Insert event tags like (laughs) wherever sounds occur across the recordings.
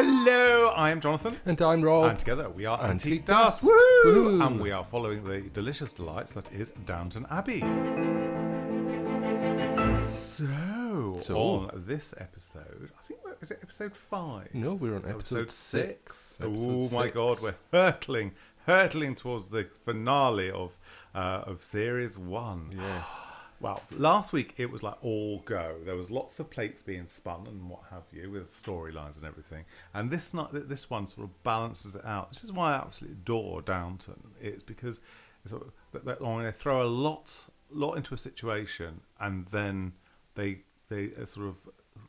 Hello, I am Jonathan. And I'm Rob. And together we are Antique, Antique Dust. Dust. Woo! And we are following the delicious delights that is Downton Abbey. So, So- on this episode, I think we're, is it episode five? no, we're on episode, episode six. Episode oh my six. god, we're hurtling, hurtling towards the finale of uh, of series one. Yes. Well, last week it was like all go. There was lots of plates being spun and what have you, with storylines and everything. And this not this one sort of balances it out. This is why I absolutely adore Downton. It's because it's they throw a lot lot into a situation and then they they sort of,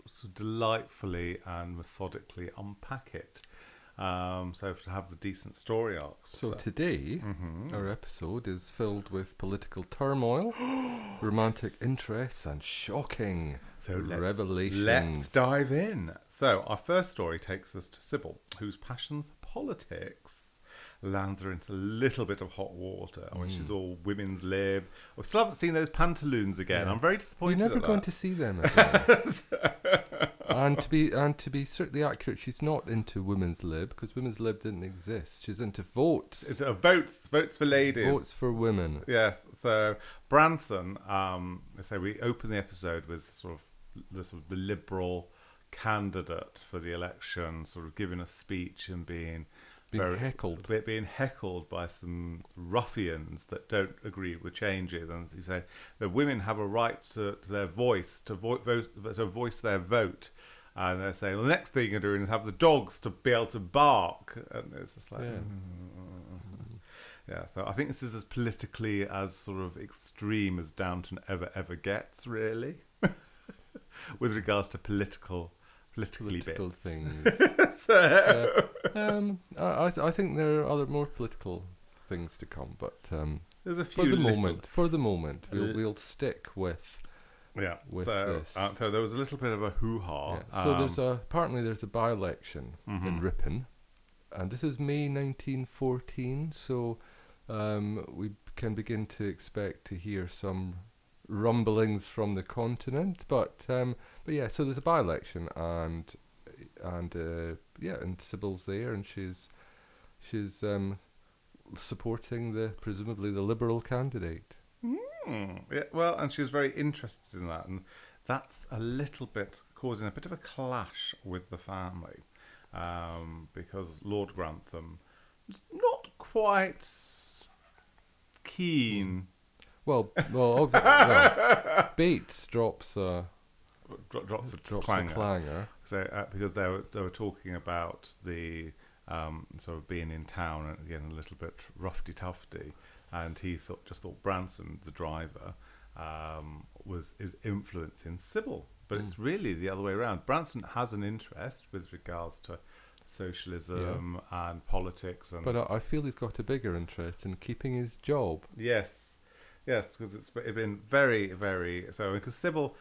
sort of delightfully and methodically unpack it. Um, so to have the decent story arcs. So today, Mhm. our episode is filled with political turmoil, (gasps) romantic interests, and shocking So let's, revelations. let's dive in. So our first story takes us to Sybil, whose passion for politics lands her into a little bit of hot water when she's all women's lib. I still haven't seen those pantaloons again. Yeah. I'm very disappointed. We're never going that. to see them (laughs) again. And to be and to be strictly accurate, she's not into women's lib because women's lib didn't exist. She's into votes. It's a votes, votes for ladies. votes for women. Yeah, so Branson, um, so we open the episode with sort of the sort of the liberal candidate for the election, sort of giving a speech and being Being very- heckled. being heckled by some ruffians that don't agree with changes, and you say the women have a right to, to their voice, to vote, vote, to voice their vote. And they're saying, well, the next thing you're doing is have the dogs to be able to bark. And it's just like, Yeah. yeah, so I think this is as politically as sort of extreme as Downton ever ever gets, really, (laughs) with regards to political politically Political bits. things. (laughs) so, um, I, I think there are other more political things to come, but um, there's a few for the moment, for the moment, we'll, we'll stick with. Yeah. with so, this. uh, so there was a little bit of a hoo ha. yeah. So there's a apparently there's a by-election in Mhm. Ripon, and this is May 1914. So um, we can begin to expect to hear some rumblings from the continent. But um, but yeah, so there's a by-election, and and uh, yeah, and Sybil's there, and she's she's um, supporting the presumably the Liberal candidate. Hmm. Yeah, well, and she was very interested in that, and that's a little bit causing a bit of a clash with the family, um, because Lord Grantham not quite keen. Well, well, well (laughs) Bates drops a Dro- drops a drops clanger. a clanger. So, uh, because they were they were talking about the um, sort of being in town and again a little bit roughy tufty, and he thought just thought Branson, the driver, um, was is influencing Sybil, but it's really the other way around. Branson has an interest with regards to socialism and politics, and But I, I feel he's got a bigger interest in keeping his job. Yes, yes, because it's been very, very so. Because Sybil,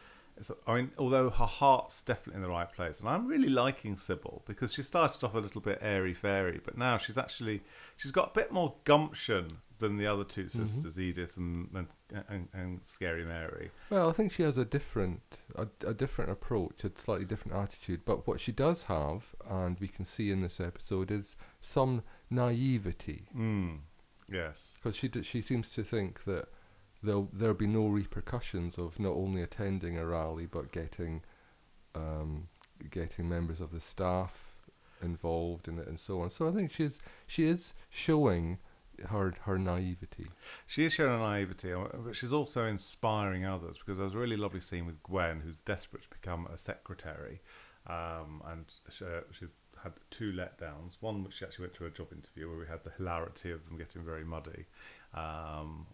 I mean, although her heart's definitely in the right place, and I'm really liking Sybil because she started off a little bit airy fairy, but now she's actually she's got a bit more gumption than the other two sisters, Edith and and, and and Scary Mary. Well, I think she has a different a, a different approach, a slightly different attitude. But what she does have, and we can see in this episode, is some naivety Mm. Yes. because she d- she seems to think that there'll there'll be no repercussions of not only attending a rally but getting um, getting members of the staff involved in it and so on. So I think she's she is showing her her naivety. She is showing a naivety, uh, but she's also inspiring others because there was a really lovely scene with Gwen, who's desperate to become a secretary, um, and sh- uh, she's had two letdowns. One which she actually went to a job interview where we had the hilarity of them getting very muddy. Um,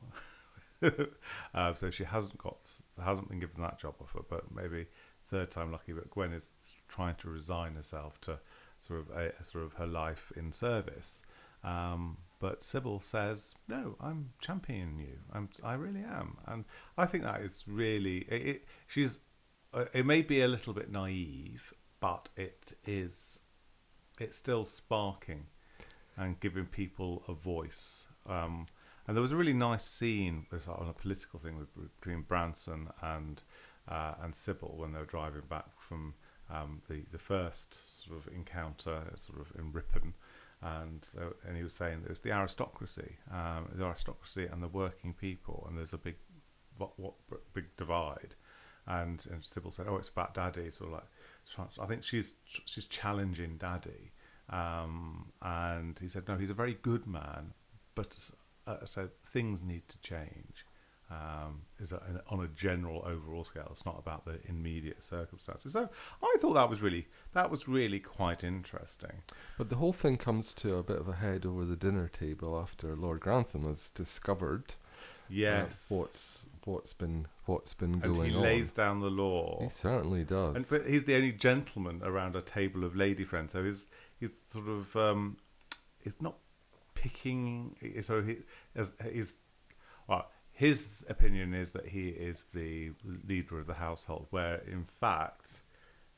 (laughs) uh, so she hasn't got hasn't been given that job offer, but maybe third time lucky. But Gwen is trying to resign herself to sort of a, sort of her life in service. Um, but Sybil says, "No, I'm championing you. I'm, I really am." And I think that is really. It, it, she's. Uh, it may be a little bit naive, but it is. It's still sparking, and giving people a voice. Um, and there was a really nice scene on a political thing with, between Branson and uh, and Sybil when they were driving back from um, the the first sort of encounter, sort of in Ripon, and uh, and he was saying was the aristocracy, um, the aristocracy and the working people, and there's a big what, what big divide. And and Sybil said, "Oh, it's about Daddy." Of like, I think she's she's challenging Daddy, um, and he said, "No, he's a very good man, but uh, so things need to change." Um, is a, on a general overall scale. It's not about the immediate circumstances. So I thought that was really that was really quite interesting. But the whole thing comes to a bit of a head over the dinner table after Lord Grantham has discovered. Uh, yes, uh, what's what's been what's been going on. And he lays down the law. He certainly does. And but he's the only gentleman around a table of lady friends. So he's he's sort of um, he's not picking. So he he's well, his opinion is that he is the leader of the household, where in fact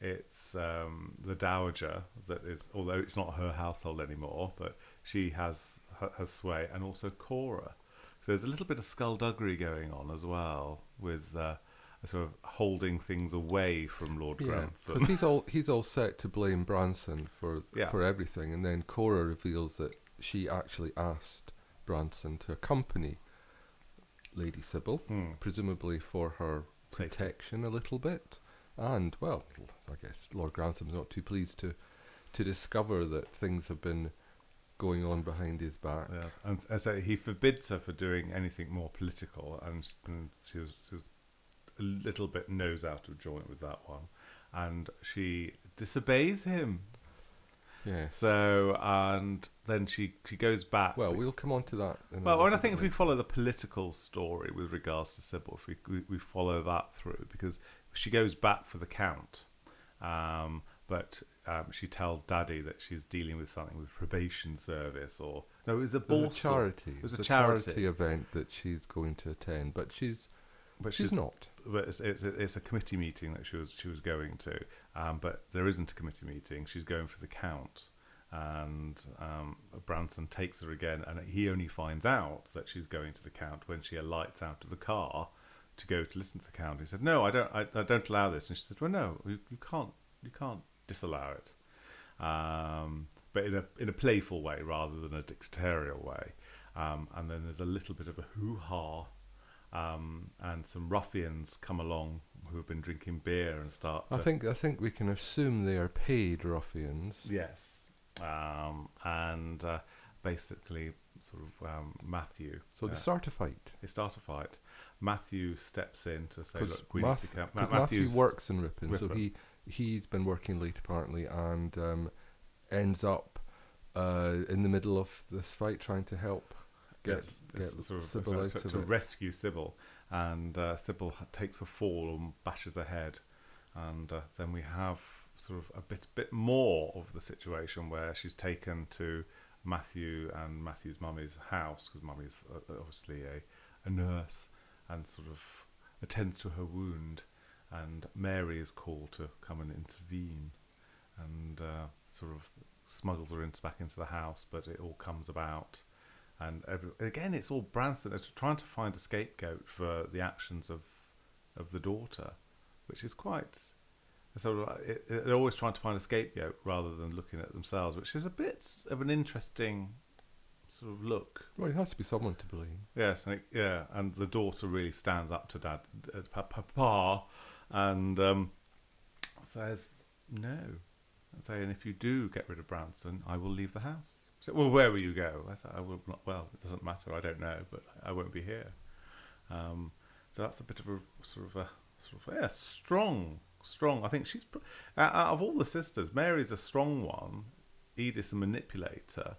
it's um, the dowager that is, although it's not her household anymore, but she has her, sway, and also Cora. So there's a little bit of skullduggery going on as well with uh, sort of holding things away from Lord yeah, Grantham. because he's all he's all set to blame Branson for yeah. for everything, and then Cora reveals that she actually asked Branson to accompany Lady Sybil, mm. presumably for her protection a little bit. And, well, I guess Lord Grantham's not too pleased to to discover that things have been going on behind his back. Yes. And, and so he forbids her for doing anything more political, and, and she, was, she was a little bit nose out of joint with that one. And she disobeys him Yes. So and then she she goes back. Well, we'll come on to that. well, and I think if we follow the political story with regards to Sybil, if we we, we follow that through, because she goes back for the count, um, but um, she tells Daddy that she's dealing with something with probation service or no, it was a ball charity. It was a, charity. charity event that she's going to attend, but she's but she's, she's not. But it's, it's, it's, a committee meeting that she was she was going to, um, but there isn't a committee meeting. She's going for the count, and um, Branson takes her again, and he only finds out that she's going to the count when she alights out of the car to go to listen to the count. He said, "No, I don't. I, I don't allow this." And she said, "Well, no, you, you can't. You can't disallow it." Um, but in a in a playful way rather than a dictatorial way. Um, and then there's a little bit of a hoo ha um, and some ruffians come along who have been drinking beer and start. I think I think we can assume they are paid ruffians. Yes, um, and uh, basically, sort of um, Matthew. So uh, they start a fight. They start a fight. Matthew steps in to say, "Look, we Math- need to come." Ma- Matthew works in Ripon, Ripon, so he he's been working late apparently, and um, ends up uh, in the middle of this fight trying to help get, yes, get sort of, Sybil to, to rescue Sybil, and uh, Sybil takes a fall and bashes her head, and uh, then we have sort of a bit bit more of the situation where she's taken to Matthew and Matthew's mummy's house because mummy's uh, obviously a, a nurse and sort of attends to her wound, and Mary is called to come and intervene, and uh, sort of smuggles her into, back into the house, but it all comes about and every, again, it's all Branson it's trying to find a scapegoat for the actions of of the daughter, which is quite sort of it, they're always trying to find a scapegoat rather than looking at themselves, which is a bit of an interesting sort of look. Well, it has to be someone to blame. Yes, and it, yeah, and the daughter really stands up to dad, uh, papa, and um, says no, and saying if you do get rid of Branson, I will leave the house. So, well, where will you go? I thought, I will not, well, it doesn't matter. I don't know, but I won't be here. Um, so that's a bit of a sort of a sort of yeah, strong, strong. I think she's out of all the sisters, Mary's a strong one. Edith's a manipulator,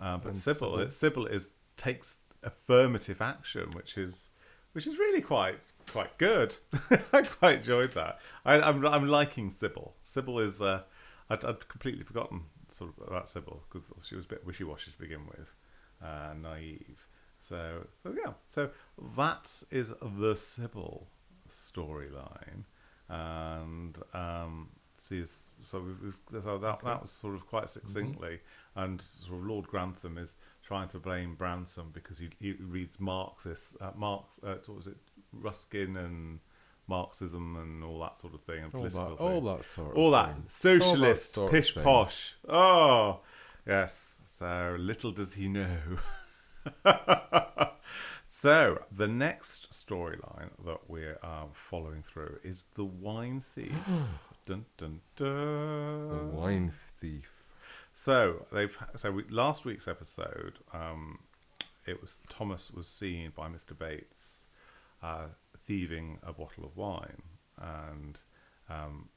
uh, but Sybil, Sybil, Sybil is takes affirmative action, which is which is really quite quite good. (laughs) I quite enjoyed that. I, am I'm, I'm liking Sybil. Sybil is uh, I'd, I'd completely forgotten sort of about Sybil because she was a bit wishy-washy to begin with, uh, naive. So, so yeah, so that is the Sybil storyline, and um, sees so we've, we've so that that was sort of quite succinctly, mm-hmm. and sort of Lord Grantham is trying to blame Branson because he, he reads Marxist uh, Marx uh, what was it Ruskin and Marxism and all that sort of thing, and all political that, thing. all that sort of all that thing. socialist sort of pish posh. Oh, yes. So little does he know. (laughs) so the next storyline that we're um, following through is the wine thief. (gasps) dun dun dun. The wine thief. So they've so we, last week's episode, um, it was Thomas was seen by Mr. Bates uh, thieving a bottle of wine, and um,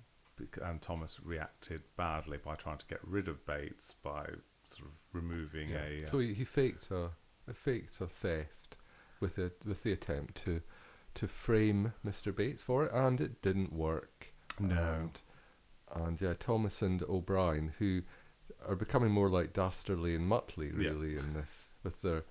and Thomas reacted badly by trying to get rid of Bates by sort of removing a. uh, So he, he faked a, a faked a theft with the with the attempt to to frame Mr. Bates for it, and it didn't work. No. And, and yeah, Thomas and O'Brien, who are becoming more like Dastardly and Muttley, Yeah. really, in this with their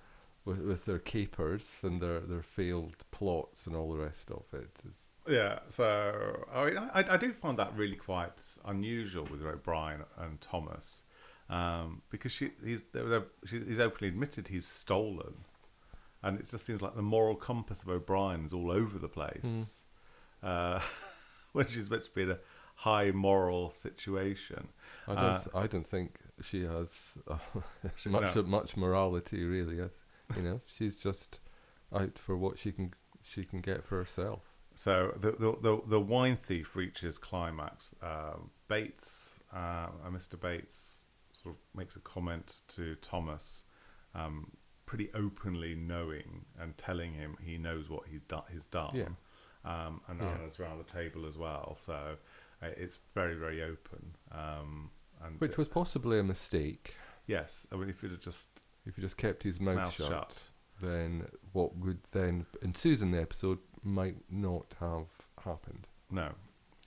with, with their capers and their, their failed plots and all the rest of it. It's- Yeah, so I, mean, I I do find that really quite unusual with O'Brien and Thomas, um, because she he's they're, they're- she, he's openly admitted he's stolen, and it just seems like the moral compass of O'Brien is all over the place, uh, (laughs) when she's meant to be in a high moral situation. I don't Uh, I don't think she has uh, (laughs) much no. much morality really. I, you know, she's just out for what she can she can get for herself. So the the the, the wine thief reaches climax. Um, Bates, uh, uh, Mr. Bates, sort of makes a comment to Thomas, um, pretty openly knowing and telling him he knows what he's done. He's done. Yeah. Um, and Yeah. Anna's around the table as well. So uh, it's very very open. Um, and Which was possibly a mistake. yes, I mean if you'd have just If he just kept his mouth, mouth shut, shut. then what would then ensue in the episode might not have happened. No.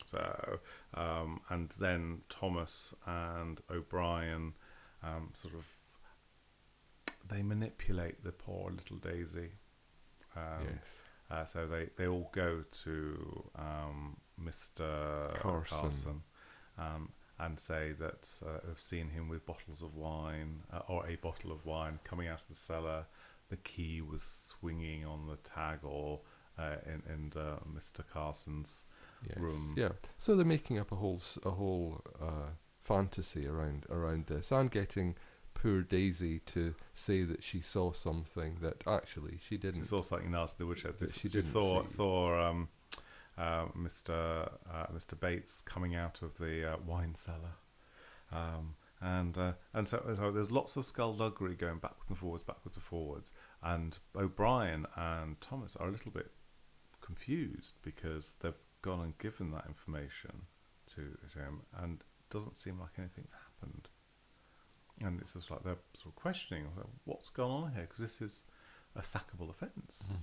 So, um, and then Thomas and O'Brien um, sort of they manipulate the poor little Daisy. Um, yes. uh, so they, they all go to um, Mr. Carson. Carson um, and say that uh, have seen him with bottles of wine uh, or a bottle of wine coming out of the cellar. The key was swinging on the tag or uh, in, in uh, Mr. Carson's Yes. room. Yeah. So they're making up a whole a whole uh, fantasy around around this, and getting poor Daisy to say that she saw something that actually she She didn't. saw something nasty in the woodshed. She, she she didn't saw see. saw um, uh, Mr. Uh, Mr. Bates coming out of the uh, wine cellar, um, and uh, and so, so there's lots of skullduggery going backwards and forwards, backwards and forwards, and O'Brien and Thomas are a little bit confused because they've gone and given that information to, to him, and it doesn't seem like anything's happened. And it's just like they're sort of questioning what's going on here because this is a sackable offence.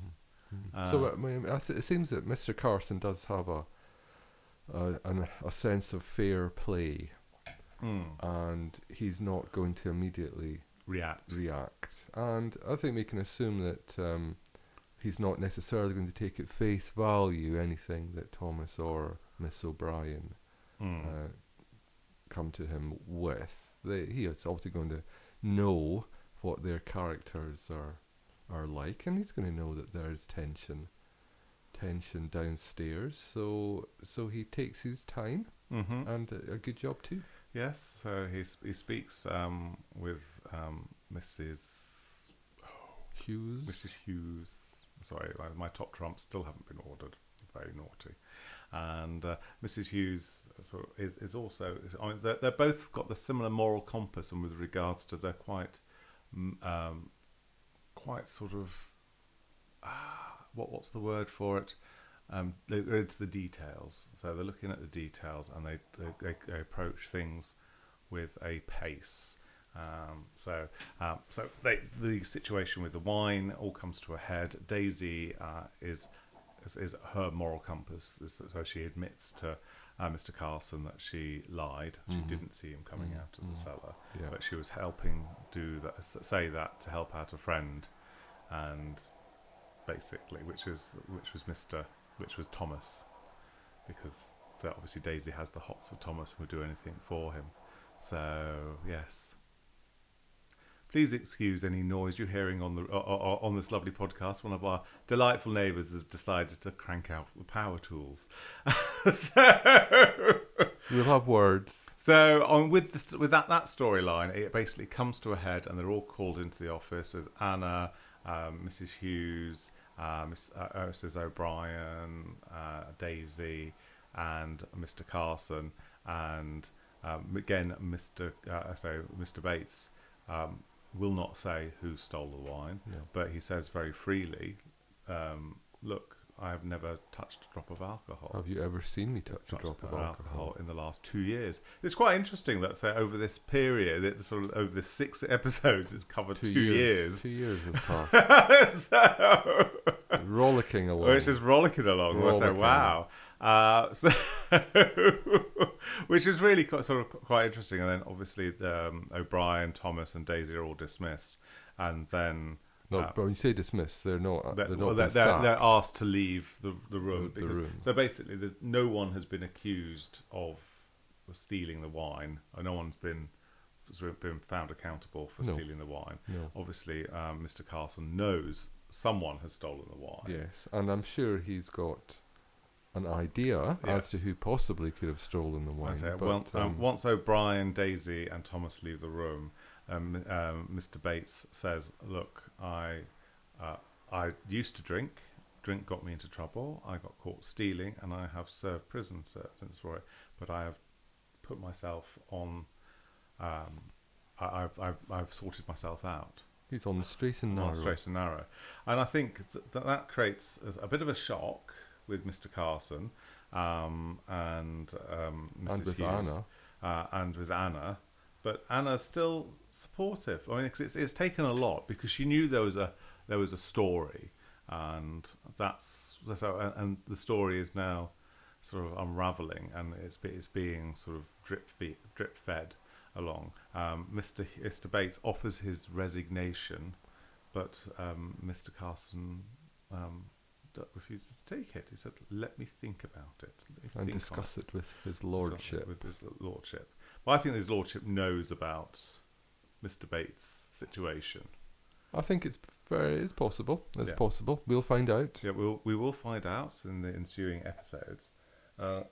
Mhm. so Uh, I mean, I th- it seems that Mr. Carson does have a a, an, a sense of fair play, Mm. and he's not going to immediately React. react. And I think we can assume that um, he's not necessarily going to take at face value anything that Thomas or Miss O'Brien Mm. uh, come to him with. They, he is obviously going to know what their characters are are like, and he's going to know that there's tension tension downstairs. So so he takes his time, hmm and a, a good job too. Yes. So he he speaks um, with um, Mrs. Hughes. Mrs. Hughes. Sorry, my, my top trumps still haven't been ordered. Very naughty. And uh, Mrs. Hughes sort of is, is also. I mean, they're, they're both got the similar moral compass, and with regards to they're quite, um, quite sort of. ah, what what's the word for it? Um, they go into the details. So they're looking at the details, and they they, they, approach things with a pace. Um, so, um, so they, the situation with the wine all comes to a head. Daisy uh, is, is is her moral compass. So she admits to uh, Mr. Carson that she lied. She Mhm. didn't see him coming Mhm, out of the mhm. cellar, Yeah. but she was helping do that, say that to help out a friend, and basically, which was which was Mr. which was Thomas, because so obviously Daisy has the hots for Thomas and would do anything for him. So yes. Please excuse any noise you're hearing on the o- o- on this lovely podcast. One of our delightful neighbours has decided to crank out the power tools. (laughs) so, We'll have words. so on with this, with that that storyline, it basically comes to a head, and they're all called into the office with Anna, um, Mrs. Hughes, uh, Miss, uh, Mrs. O'Brien, uh, Daisy, and Mr. Carson, and um, again Mr. Uh, so Mr. Bates um, will not say who stole the wine, No. but he says very freely, um, "Look, I have never touched a drop of alcohol." Have you ever seen me touch a drop of on alcohol? in the last two years. It's quite interesting that so over this period, it sort of over the six episodes, it's covered two, years. Two years has (laughs) passed. so, Rollicking along. which is rollicking along. Rollicking. wow. Uh, (laughs) so, which is really quite, sort of quite interesting. And then obviously the, um, O'Brien, Thomas, and Daisy are all dismissed, and then no, uh, but when you say dismiss, they're not. they're, They're well, not. they're, they're, they're asked to leave the, the room. The- the room. So basically, there's, no one has been accused of stealing the wine. Or no one's been been found accountable for No. stealing the wine. No. Obviously, um, Mr. Carson knows someone has stolen the wine. Yes, and I'm sure he's got an idea as to who possibly could have stolen the wine. say, but, well, um, um, once O'Brien, Daisy, and Thomas leave the room, um, um, Mr. Bates says, "Look, I, uh, I used to drink. Drink got me into trouble. I got caught stealing, and I have served prison sentence for it. But I have put myself on. Um, I, I've, I've, I've sorted myself out." he's on the straight and on narrow. straight and narrow. And I think that that, that creates a, a bit of a shock with Mr. Carson um, and um, Mrs. And with Hughes, Anna. uh, and with Anna. But Anna's still supportive. I mean, it's, it's taken a lot because she knew there was a there was a story, and that's so. And, and the story is now sort of unraveling, and it's it's being sort of drip feed, drip fed along. Um, Mr. Mr. Bates offers his resignation, but um, Mr. Carson um, refuses to take it. He said, "Let me think about it me and think it." discuss it with his lordship. with his lordship. But I think his lordship knows about Mr. Bates' situation. I think it's very it's possible. It's Yeah. possible. We'll find out. Yeah, we'll we will find out in the ensuing episodes. Uh,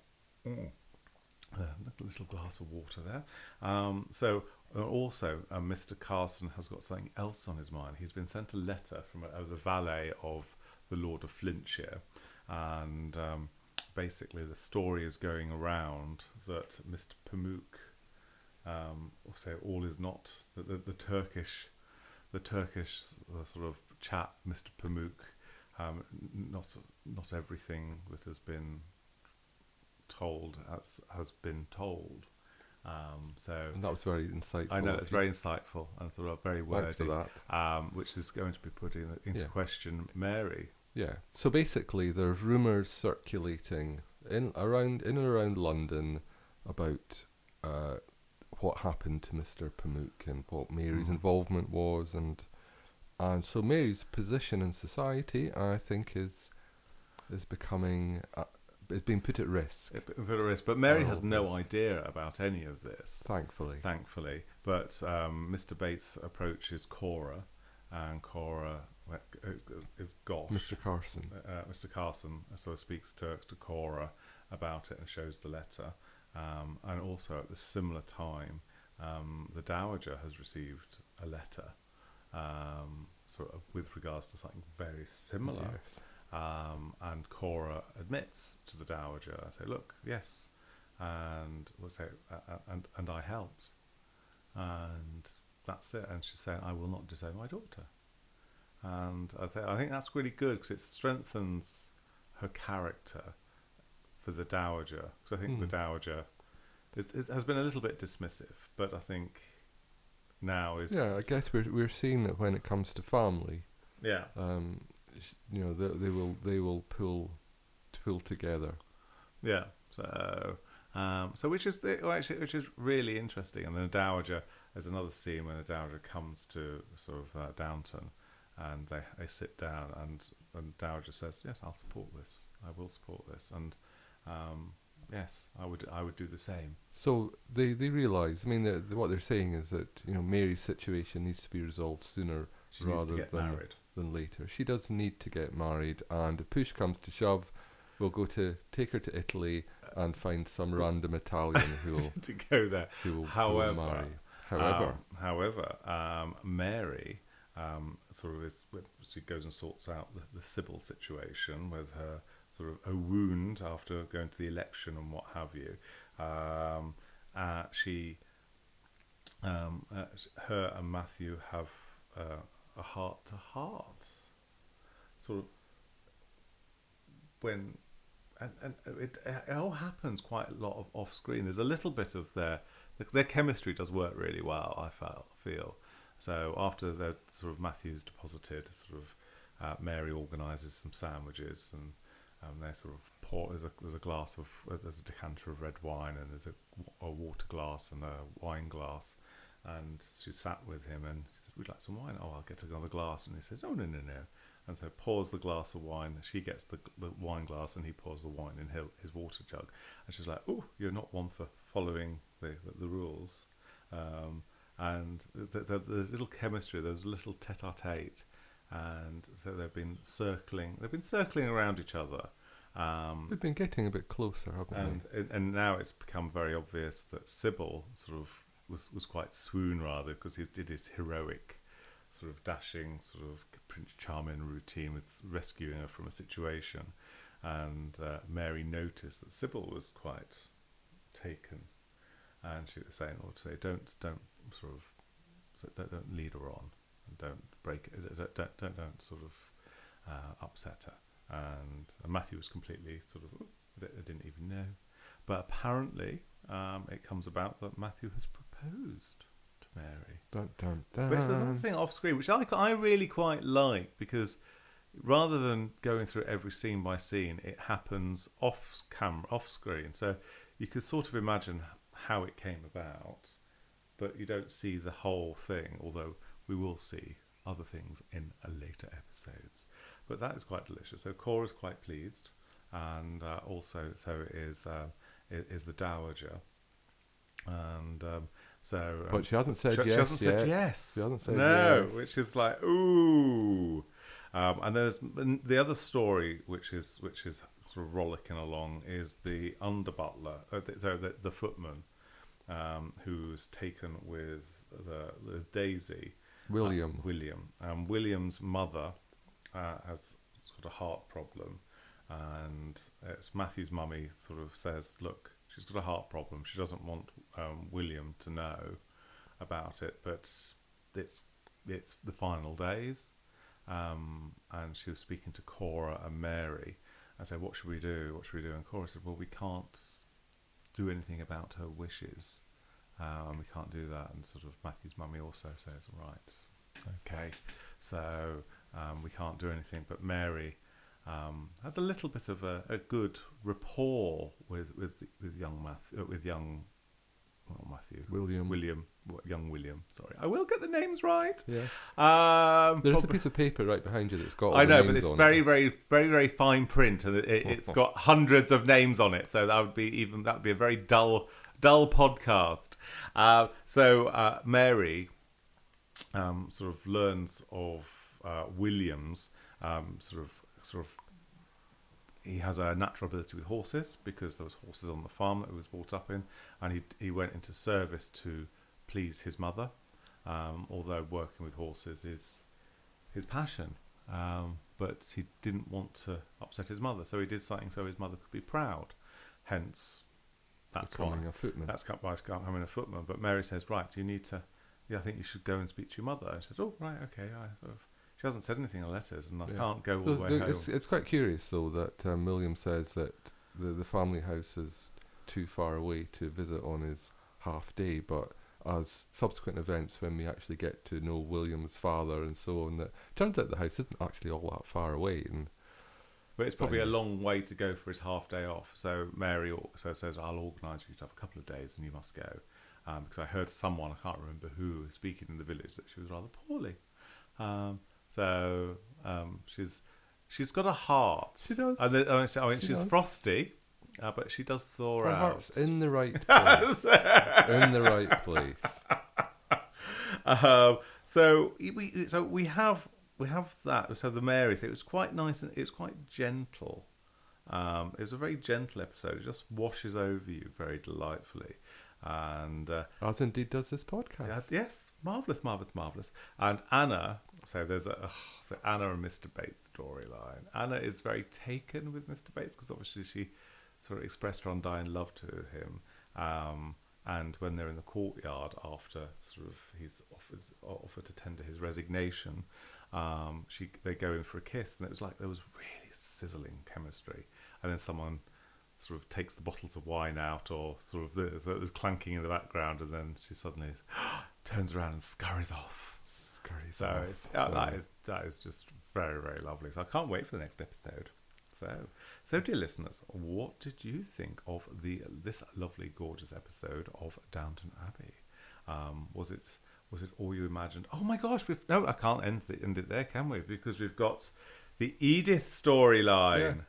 mm. Uh, a little glass of water there. Um, so uh, also, uh, Mr. Carson has got something else on his mind. He's been sent a letter from uh, the valet of the Lord of Flintshire, and um, basically the story is going around that Mr. Pamuk, um, say all is not that the, the Turkish, the Turkish sort of chap, Mr. Pamuk, um, not not everything that has been told has has been told. Um, so And that was very insightful. I know it's very insightful and sort of very Thanks for wordy, that. um, which is going to be putting into Yeah. question Mary. Yeah. So basically, there's rumours circulating in around in and around London about uh, what happened to Mr. Pamuk and what Mary's Mhm. involvement was, and and so Mary's position in society, I think, is is becoming uh, is being put at risk. It put at risk. But Mary Oh, has no yes. idea about any of this, Thankfully, thankfully. But um, Mr. Bates approaches Cora, and Cora is, is gosh. Mr. Carson. uh, Mr. Carson sort of speaks to, to Cora about it and shows the letter. Um, and also at the similar time, um, the Dowager has received a letter um, sort of with regards to something very similar. Yes. Um, and Cora admits to the Dowager, I say, look, yes, and we'll say, uh, uh, and and I helped, and that's it. And she's saying, I will not disown my daughter, and I think I think that's really good because it strengthens her character for the Dowager. Because I think the Mm. Dowager is, is, has been a little bit dismissive, but I think now is Yeah, I guess we're we're seeing that when it comes to family, yeah um, you know, they, they will they will pull pull together. Yeah. So, um, so which is the, well, actually which is really interesting. And then the dowager, there's another scene when the dowager comes to sort of uh, Downton, and they they sit down, and and dowager says, "Yes, I'll support this. I will support this." And um, yes, I would I would do the same. So they they realise. I mean, what they're saying is that you know Mary's situation needs to be resolved sooner She Rather than- married. than later. She does need to get married, and if push comes to shove, we'll go to take her to Italy and find some random (laughs) Italian who will (laughs) to go there. who will, who will marry. However, Um, however, um, Mary um, sort of is she goes and sorts out the, the Sybil situation with her sort of a wound after going to the election and what have you. Um, uh, she, um, uh, her and Matthew have uh, a heart to heart, sort of when. And, and it, it all happens quite a lot of off screen. There's a little bit of their their chemistry does work really well. I felt feel so after the sort of Matthews deposited, sort of uh, Mary organises some sandwiches and um, they sort of pour. There's a there's a glass of there's a decanter of red wine and there's a, a water glass and a wine glass, and she sat with him and she said, "We'd like some wine." Oh, I'll get another glass, and he says, "Oh no no no." And so pours the glass of wine. She gets the, the wine glass, and he pours the wine in his, his water jug. And she's like, "Oh, you're not one for following the the, the rules." Um, and the, the, the little chemistry, there was a little tete-a-tete, and so they've been circling. They've been circling around each other. Um, we've been getting a bit closer, haven't and and- and now it's become very obvious that Sybil sort of was was quite swoon rather because he did his heroic, sort of dashing, sort of Prince Charming routine with rescuing her from a situation, and uh, Mary noticed that Sybil was quite taken, and she was saying, "Or to say, don't don't sort of don't, don't lead her on, and don't break it, don't don't don't, don't sort of uh, upset her." And, and Matthew was completely sort of, "Oh, I I didn't even know. But apparently, um, it comes about that Matthew has proposed to Mary. Dun, dun, dun. Which there's another thing off screen, which I, I really quite like because rather than going through every scene by scene, it happens off camera, off screen. So you could sort of imagine how it came about, but you don't see the whole thing. Although we will see other things in later episodes. But that is quite delicious. So Cora's quite pleased, and uh, also so is uh, is the dowager, and um, so. um, But she hasn't said she, yes she hasn't yet. said yes. She hasn't said no, yes. which is like ooh. Um, and there's the other story, which is which is sort of rollicking along, is the under butler, uh, the, so the, the footman, um, who's taken with the, the Daisy. William. Uh, William. Um, William's mother uh, has sort of heart problem, and it's Matthew's mummy sort of says, "Look, she's got a heart problem. She doesn't want um, William to know about it, but it's it's the final days." Um, and she was speaking to Cora and Mary. I said, "What should we do? What should we do?" And Cora said, "Well, we can't do anything about her wishes." Uh, and we can't do that. And sort of Matthew's mummy also says, right, okay, so um, we can't do anything. But Mary um, has a little bit of a, a good rapport with with with young Matthew, uh, with young not Matthew, William. William, young William. Sorry, I will get the names right. Yeah. Um, There's a piece of paper right behind you that's got. I know, but it's very, it. very, very, very fine print, and it, it, it's (laughs) got hundreds of names on it. So that would be even that would be a very dull, dull podcast. Uh, so uh, Mary um, sort of learns of uh, William's um, sort of sort of he has a natural ability with horses because there was horses on the farm that he was brought up in, and he he went into service to please his mother. Um, although working with horses is his passion, um, but he didn't want to upset his mother, so he did something so his mother could be proud. Hence, that's why becoming a footman. that's cut by becoming a footman. But Mary says, right, you need to. Yeah, I think you should go and speak to your mother. And she says, oh, right, okay. I sort of. She hasn't said anything in letters, and I Yeah. can't go all So the way the- home. it's, it's quite curious though that um, William says that the the family house is too far away to visit on his half day, but as subsequent events when we actually get to know William's father and so on, that turns out the house isn't actually all that far away. And But it's probably a long way to go for his half day off. So Mary also says, I'll organise for you to have a couple of days and you must go. Um, because I heard someone, I can't remember who, speaking in the village that she was rather poorly. Um, so um, she's she's got a heart. She does. I mean, I mean, She she's does. frosty. uh, but she does thaw Her out. in the right (laughs) place. in the right place. (laughs) um, so we so we have we have that. So the Mary thing, it was quite nice and it was quite gentle. Um, it was a very gentle episode. It just washes over you very delightfully, and uh, As indeed does this podcast. yeah, yes, marvelous, marvelous, marvelous. And Anna, so there's a the Anna and Mr. Bates storyline. Anna is very taken with Mr. Bates because obviously she sort of expressed her undying love to him. Um, and when they're in the courtyard after sort of he's offered offered to tender his resignation, um, she they go in for a kiss, and it was like there was really sizzling chemistry. And then someone sort of takes the bottles of wine out, or sort of the, so there's clanking in the background, and then she suddenly (gasps) turns around and scurries off. Scurries So off. it's, uh, that, yeah, that is just very, very lovely. So I can't wait for the next episode. So, so dear listeners, what did you think of the this lovely, gorgeous episode of Downton Abbey? Um, was it was it all you imagined? Oh my gosh, we've no, I can't end, the, end it there, can we? Because we've got the Edith storyline.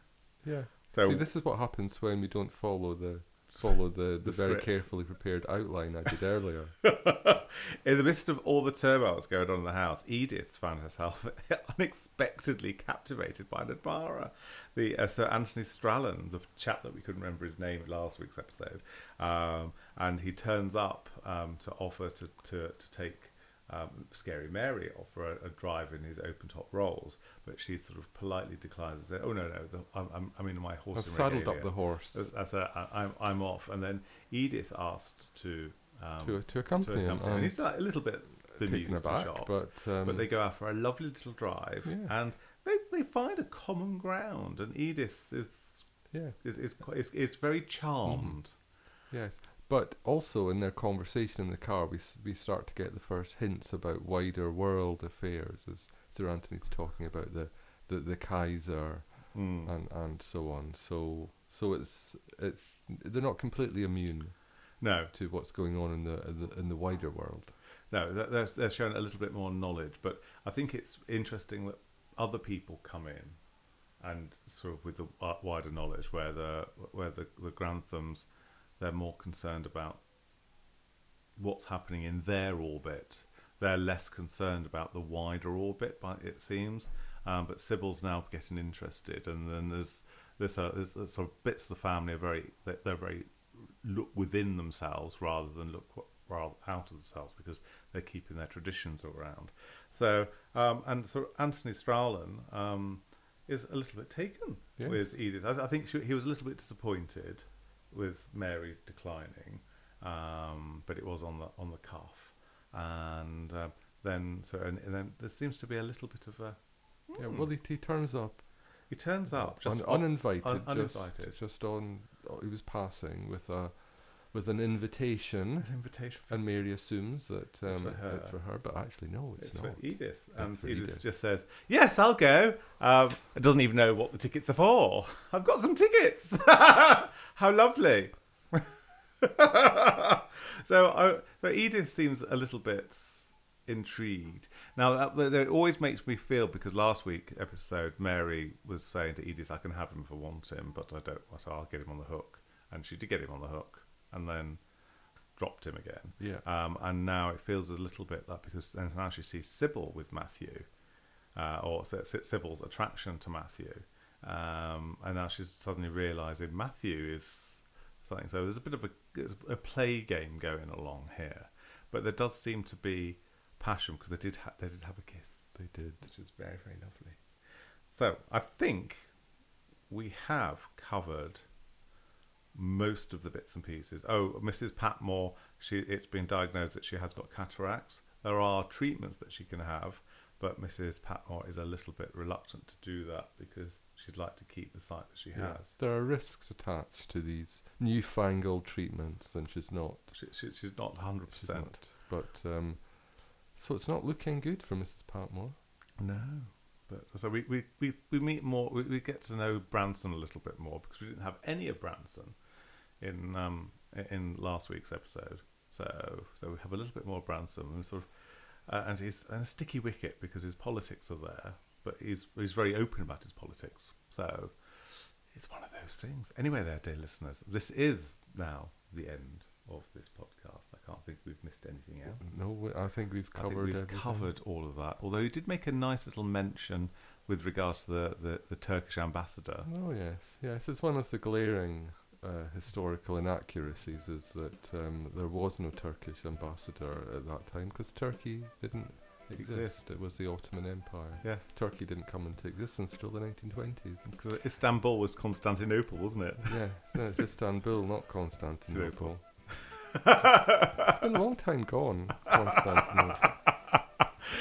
Yeah. yeah. So See, this is what happens when we don't follow the follow the, the, The very script. carefully prepared outline I did earlier. (laughs) in the midst of all the turmoil that's going on in the house, Edith found herself (laughs) unexpectedly captivated by an admirer. The uh, Sir Anthony Strallan, the chap that we couldn't remember his name in last week's episode, um, and he turns up um, to offer to to, to take. Um, Scary Mary offer a, a drive in his open top rolls, but she sort of politely declines and says, "Oh no, no, the, I'm, I'm, I'm in my horse." I've and saddled up the horse as a, I'm, I'm off. And then Edith asked to um, to, to accompany him. accompany him. And And he's like a little bit bemused and aback, shocked. but, um, but they go out for a lovely little drive, Yes. and they, they find a common ground. And Edith is yeah, is is, quite, is, is very charmed. yes. But also in their conversation in the car, we we start to get the first hints about wider world affairs as Sir Anthony's talking about the the, the Kaiser Mm. and and so on. So so it's it's they're not completely immune No, to what's going on in the in the, in the wider world. no, they're- they're they're showing a little bit more knowledge. But I think it's interesting that other people come in and sort of with the uh, wider knowledge, where the where the the Granthams they're more concerned about what's happening in their orbit. They're less concerned about the wider orbit, but it seems. Um, but Sybil's now getting interested, and then there's there's, a, there's, there's sort of bits of the family are very they're, very look within themselves rather than look rather out of themselves because they're keeping their traditions around. So um, and so Anthony Strallan um, is a little bit taken Yes. with Edith. I, I think she, he was a little bit disappointed with Mary declining, um, but it was on the on the cuff, and um, then so and, and then there seems to be a little bit of a. Yeah, well, he, he turns up He turns up just un- uninvited, un- just, uninvited. just on. oh, He was passing with a with an invitation, an invitation. And Mary assumes that um, It's for her. it's for her, but actually no, it's, it's not. for Edith, and for Edith, Edith. just says, "Yes, I'll go." Um, it doesn't even know what the tickets are for. (laughs) I've got some tickets. (laughs) How lovely! (laughs) so, uh, so Edith seems a little bit intrigued. Now, that, that it always makes me feel because last week episode Mary was saying to Edith, "I can have him if I want him, but I don't. So I'll get him on the hook." And she did get him on the hook, and then dropped him again. Yeah. Um, and now it feels a little bit like because then now she sees Sybil with Matthew, uh, or Sy- Sy- Sybil's attraction to Matthew, um, and now she's suddenly realizing Matthew is something. So there's a bit of a, a play game going along here, but there does seem to be passion because they did ha- they did have a kiss, They did. which is very very lovely. So I think we have covered most of the bits and pieces. Oh, Mrs. Patmore, she it's been diagnosed that she has got cataracts. There are treatments that she can have, but Mrs. Patmore is a little bit reluctant to do that because she'd like to keep the sight that she Yeah. has. There are risks attached to these newfangled treatments, and she's not. She, she, she's not 100%. She's not. But um, so it's not looking good for Mrs. Patmore. No. But so we, we, we, we meet more, we, we get to know Branson a little bit more because we didn't have any of Branson in um in last week's episode. So so we have a little bit more Branson and sort of uh, and he's and a sticky wicket because his politics are there, but he's he's very open about his politics. So it's one of those things. Anyway, there, dear listeners, this is now the end of this podcast. I can't think we've missed anything else. No, I think we've covered think we've everything. covered all of that. Although you did make a nice little mention with regards to the, the, the Turkish ambassador. Oh yes, yes. It's one of the glaring uh, historical inaccuracies is that um, there was no Turkish ambassador at that time because Turkey didn't exist. Exist. It was the Ottoman Empire. Yes, Turkey didn't come into existence until the 1920s. because Istanbul was Constantinople, wasn't it? yeah, no, it's Istanbul, not Constantinople. Constantinople. It's been a long time gone, Constantinople. (laughs)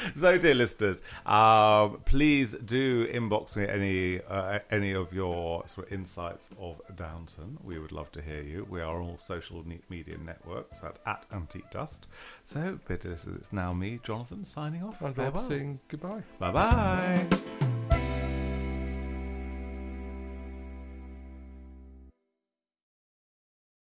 (laughs) so, dear listeners, um, please do inbox me any uh, any of your sort of insights of Downton. We would love to hear you. We are on all social media networks at, at Antique Dust. So, dear listeners, it's now me, Jonathan, signing off. And Farewell. Rob saying goodbye. Bye bye.